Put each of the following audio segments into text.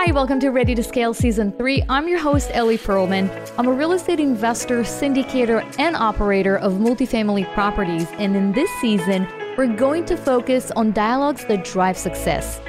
Hi, welcome to Ready to Scale Season 3. I'm your host, Ellie Perlman. I'm a real estate investor, syndicator, and operator of multifamily properties. And in this season, we're going to focus on dialogues that drive success.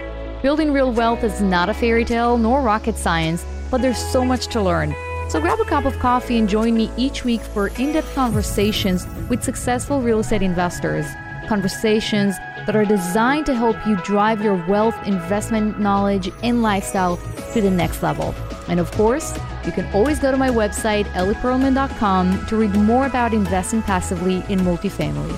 Building real wealth is not a fairy tale nor rocket science, but there's so much to learn. So grab a cup of coffee and join me each week for in depth conversations with successful real estate investors. Conversations that are designed to help you drive your wealth, investment knowledge, and lifestyle to the next level. And of course, you can always go to my website, ellieperlman.com, to read more about investing passively in multifamily.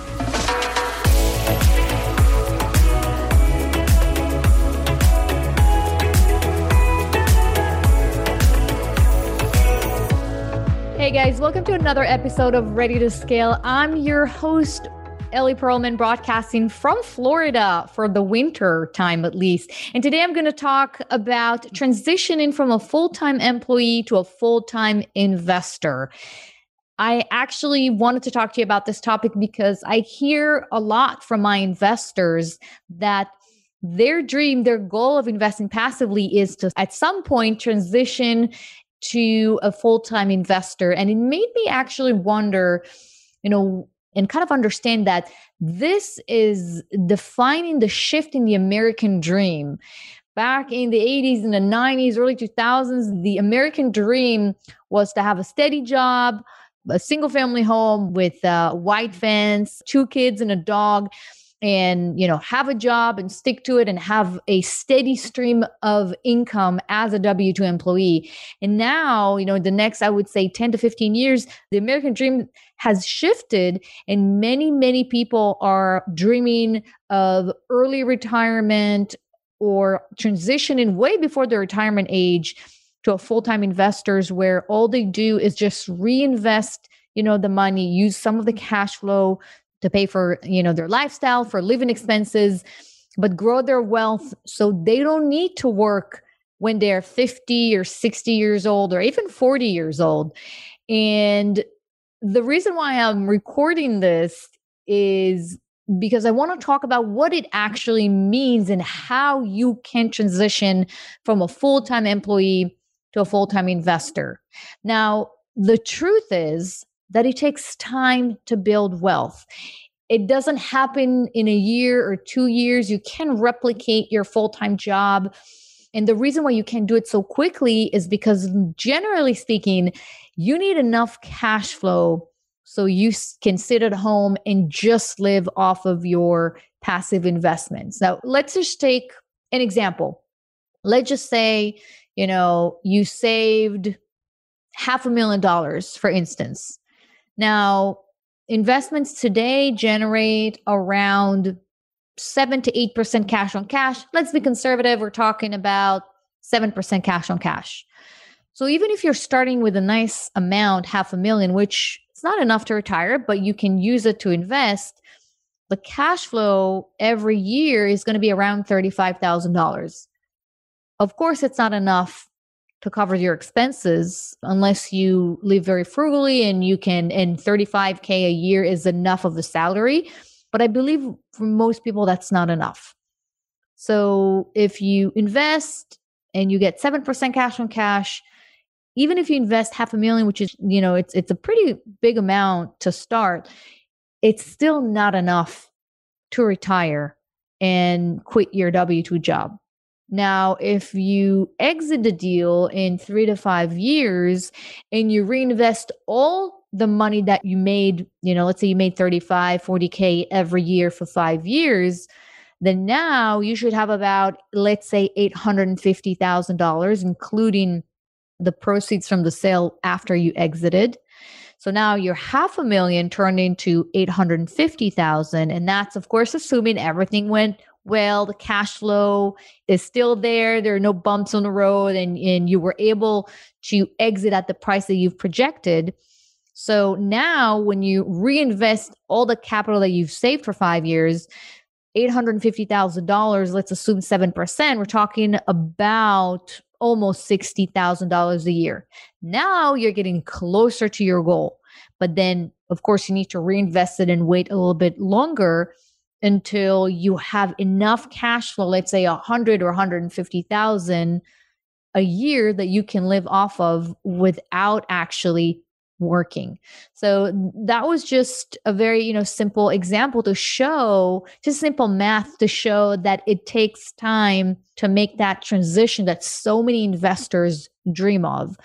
Hey guys, welcome to another episode of Ready to Scale. I'm your host, Ellie Perlman broadcasting from Florida for the winter time at least. And today I'm going to talk about transitioning from a full time employee to a full time investor. I actually wanted to talk to you about this topic because I hear a lot from my investors that their dream, their goal of investing passively is to at some point transition to a full time investor. And it made me actually wonder, you know, and kind of understand that this is defining the shift in the American dream. Back in the 80s and the 90s, early 2000s, the American dream was to have a steady job, a single family home with a white fence, two kids and a dog and you know have a job and stick to it and have a steady stream of income as a w2 employee. And now you know the next i would say 10 to 15 years the american dream has shifted and many many people are dreaming of early retirement or transitioning way before the retirement age to a full-time investors where all they do is just reinvest you know the money use some of the cash flow to pay for you know their lifestyle for living expenses but grow their wealth so they don't need to work when they're 50 or 60 years old or even 40 years old and the reason why i'm recording this is because I want to talk about what it actually means and how you can transition from a full time employee to a full time investor. Now, the truth is that it takes time to build wealth. It doesn't happen in a year or two years. You can replicate your full time job. And the reason why you can do it so quickly is because, generally speaking, you need enough cash flow so you can sit at home and just live off of your passive investments. Now, let's just take an example. Let's just say, you know, you saved half a million dollars, for instance. Now, investments today generate around 7 to 8% cash on cash. Let's be conservative. We're talking about 7% cash on cash. So even if you're starting with a nice amount, half a million, which is not enough to retire, but you can use it to invest, the cash flow every year is going to be around $35,000. Of course, it's not enough to cover your expenses unless you live very frugally and you can and 35k a year is enough of a salary. But i believe for most people that's not enough. So if you invest and you get 7% cash on cash even if you invest half a million which is you know it's it's a pretty big amount to start it's still not enough to retire and quit your w2 job now, if you exit the deal in three to five years and you reinvest all the money that you made, you know, let's say you made 35, 40K every year for five years, then now you should have about, let's say, $850,000, including the proceeds from the sale after you exited. So now your half a million turned into 850,000 and that's of course assuming everything went well, the cash flow is still there. There are no bumps on the road, and, and you were able to exit at the price that you've projected. So now, when you reinvest all the capital that you've saved for five years, $850,000, let's assume 7%, we're talking about almost $60,000 a year. Now you're getting closer to your goal. But then, of course, you need to reinvest it and wait a little bit longer until you have enough cash flow, let's say a hundred or 150,000 a year that you can live off of without actually working. So that was just a very, you know, simple example to show, just simple math to show that it takes time to make that transition that so many investors dream of.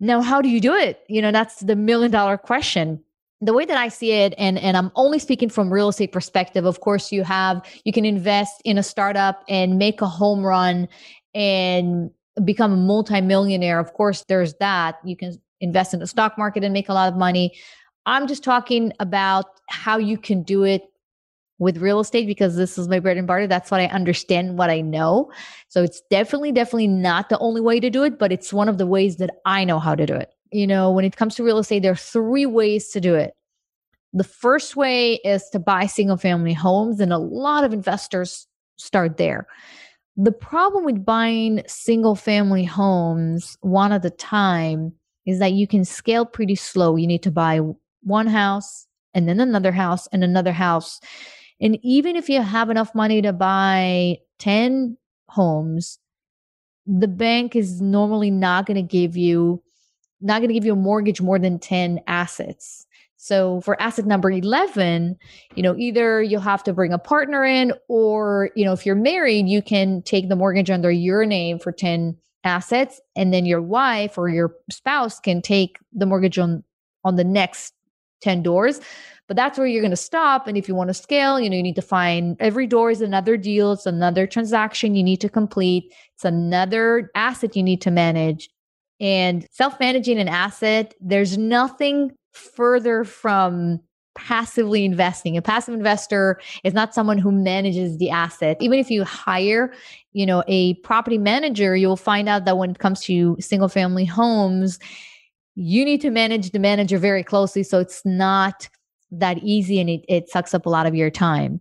Now, how do you do it? You know, that's the million dollar question the way that I see it, and, and I'm only speaking from real estate perspective, of course, you have, you can invest in a startup and make a home run and become a multimillionaire. Of course, there's that. You can invest in the stock market and make a lot of money. I'm just talking about how you can do it with real estate because this is my bread and butter. That's what I understand, what I know. So it's definitely, definitely not the only way to do it, but it's one of the ways that I know how to do it. You know, when it comes to real estate, there are three ways to do it. The first way is to buy single family homes, and a lot of investors start there. The problem with buying single family homes one at a time is that you can scale pretty slow. You need to buy one house and then another house and another house. And even if you have enough money to buy 10 homes, the bank is normally not going to give you not going to give you a mortgage more than 10 assets. So for asset number 11, you know, either you'll have to bring a partner in or, you know, if you're married, you can take the mortgage under your name for 10 assets and then your wife or your spouse can take the mortgage on on the next 10 doors but that's where you're going to stop and if you want to scale you know you need to find every door is another deal it's another transaction you need to complete it's another asset you need to manage and self-managing an asset there's nothing further from passively investing. A passive investor is not someone who manages the asset. Even if you hire, you know, a property manager, you'll find out that when it comes to single family homes, you need to manage the manager very closely. So it's not that easy and it, it sucks up a lot of your time.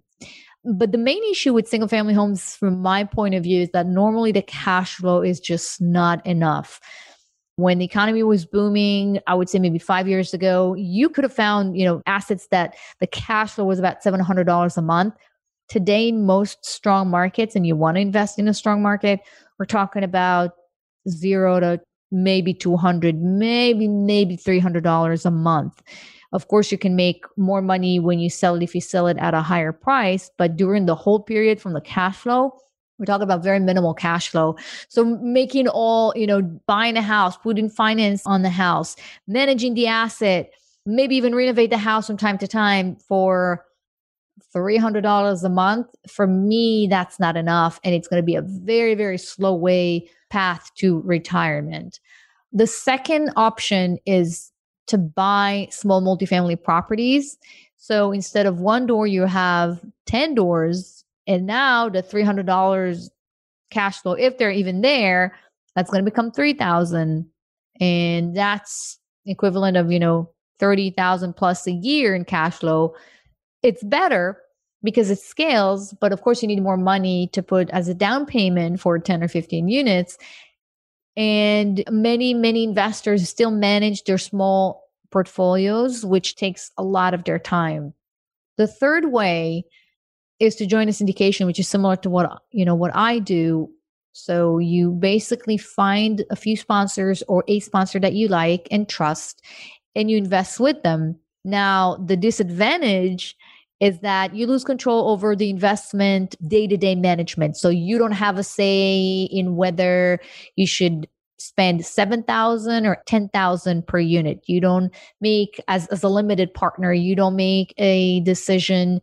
But the main issue with single family homes, from my point of view, is that normally the cash flow is just not enough when the economy was booming, I would say maybe five years ago, you could have found, you know, assets that the cash flow was about $700 a month. Today, in most strong markets, and you want to invest in a strong market, we're talking about zero to maybe 200, maybe, maybe $300 a month. Of course, you can make more money when you sell it if you sell it at a higher price, but during the whole period from the cash flow, we're talking about very minimal cash flow. So making all, you know, buying a house, putting finance on the house, managing the asset, maybe even renovate the house from time to time for $300 a month. For me, that's not enough. And it's going to be a very, very slow way path to retirement. The second option is to buy small multifamily properties. So instead of one door, you have 10 doors and now the $300 cash flow, if they're even there, that's going to become 3000 And that's equivalent of, you know, 30,000 plus a year in cash flow. It's better because it scales, but of course you need more money to put as a down payment for 10 or 15 units. And many, many investors still manage their small portfolios, which takes a lot of their time. The third way is to join a syndication, which is similar to what you know what I do. So you basically find a few sponsors or a sponsor that you like and trust, and you invest with them. Now the disadvantage is that you lose control over the investment day-to-day management. So you don't have a say in whether you should spend 7000 or 10000 per unit you don't make as, as a limited partner you don't make a decision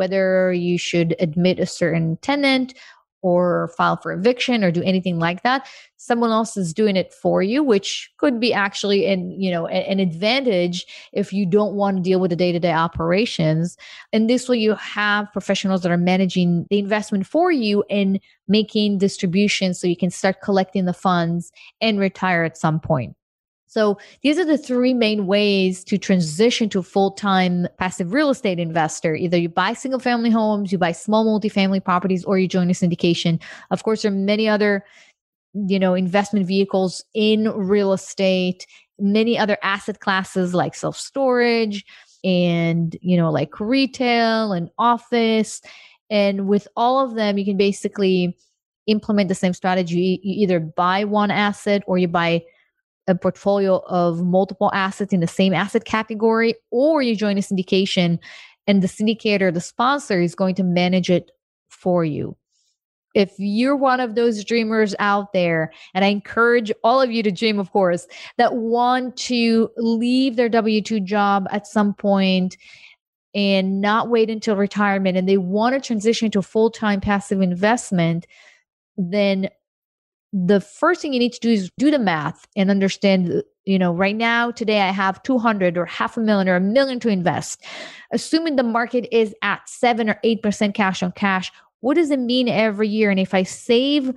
whether you should admit a certain tenant or file for eviction or do anything like that. Someone else is doing it for you which could be actually an you know an advantage if you don't want to deal with the day-to-day operations. And this way you have professionals that are managing the investment for you and making distributions so you can start collecting the funds and retire at some point so these are the three main ways to transition to full-time passive real estate investor. Either you buy single family homes, you buy small multifamily properties, or you join a syndication. Of course, there are many other, you know, investment vehicles in real estate, many other asset classes like self-storage and, you know, like retail and office. And with all of them, you can basically implement the same strategy. You either buy one asset or you buy a portfolio of multiple assets in the same asset category, or you join a syndication and the syndicator, the sponsor, is going to manage it for you. If you're one of those dreamers out there, and I encourage all of you to dream, of course, that want to leave their W 2 job at some point and not wait until retirement and they want to transition to full time passive investment, then the first thing you need to do is do the math and understand you know right now today i have 200 or half a million or a million to invest. Assuming the market is at 7 or 8% cash on cash what does it mean every year? And if i save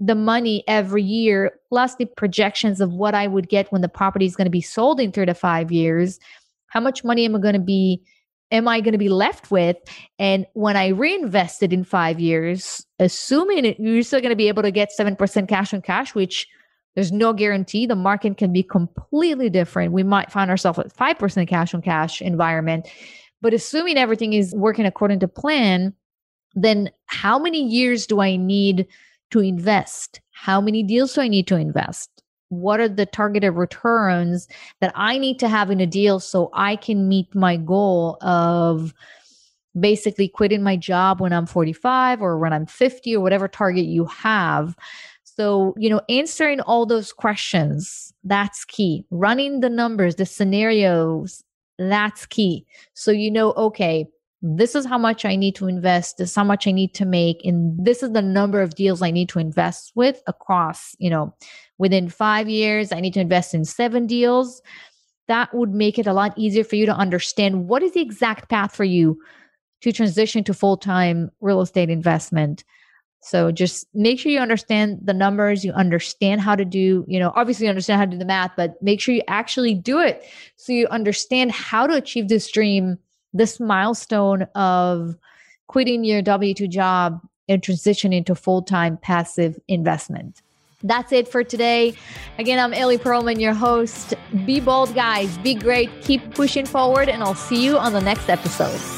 the money every year plus the projections of what i would get when the property is going to be sold in 3 to 5 years how much money am i going to be am I going to be left with? And when I reinvested in five years, assuming it, you're still going to be able to get 7% cash on cash, which there's no guarantee. The market can be completely different. We might find ourselves at 5% cash on cash environment. But assuming everything is working according to plan, then how many years do I need to invest? How many deals do I need to invest? What are the targeted returns that I need to have in a deal so I can meet my goal of basically quitting my job when I'm 45 or when I'm 50 or whatever target you have. So, you know, answering all those questions, that's key. Running the numbers, the scenarios, that's key. So you know, okay, this is how much I need to invest, this is how much I need to make, and this is the number of deals I need to invest with across, you know, within five years, I need to invest in seven deals. That would make it a lot easier for you to understand what is the exact path for you to transition to full time real estate investment. So just make sure you understand the numbers, you understand how to do, you know, obviously you understand how to do the math, but make sure you actually do it so you understand how to achieve this dream, this milestone of quitting your W 2 job and transitioning to full time passive investment. That's it for today. Again, I'm Ellie Perlman, your host. Be bold, guys. Be great. Keep pushing forward, and I'll see you on the next episode.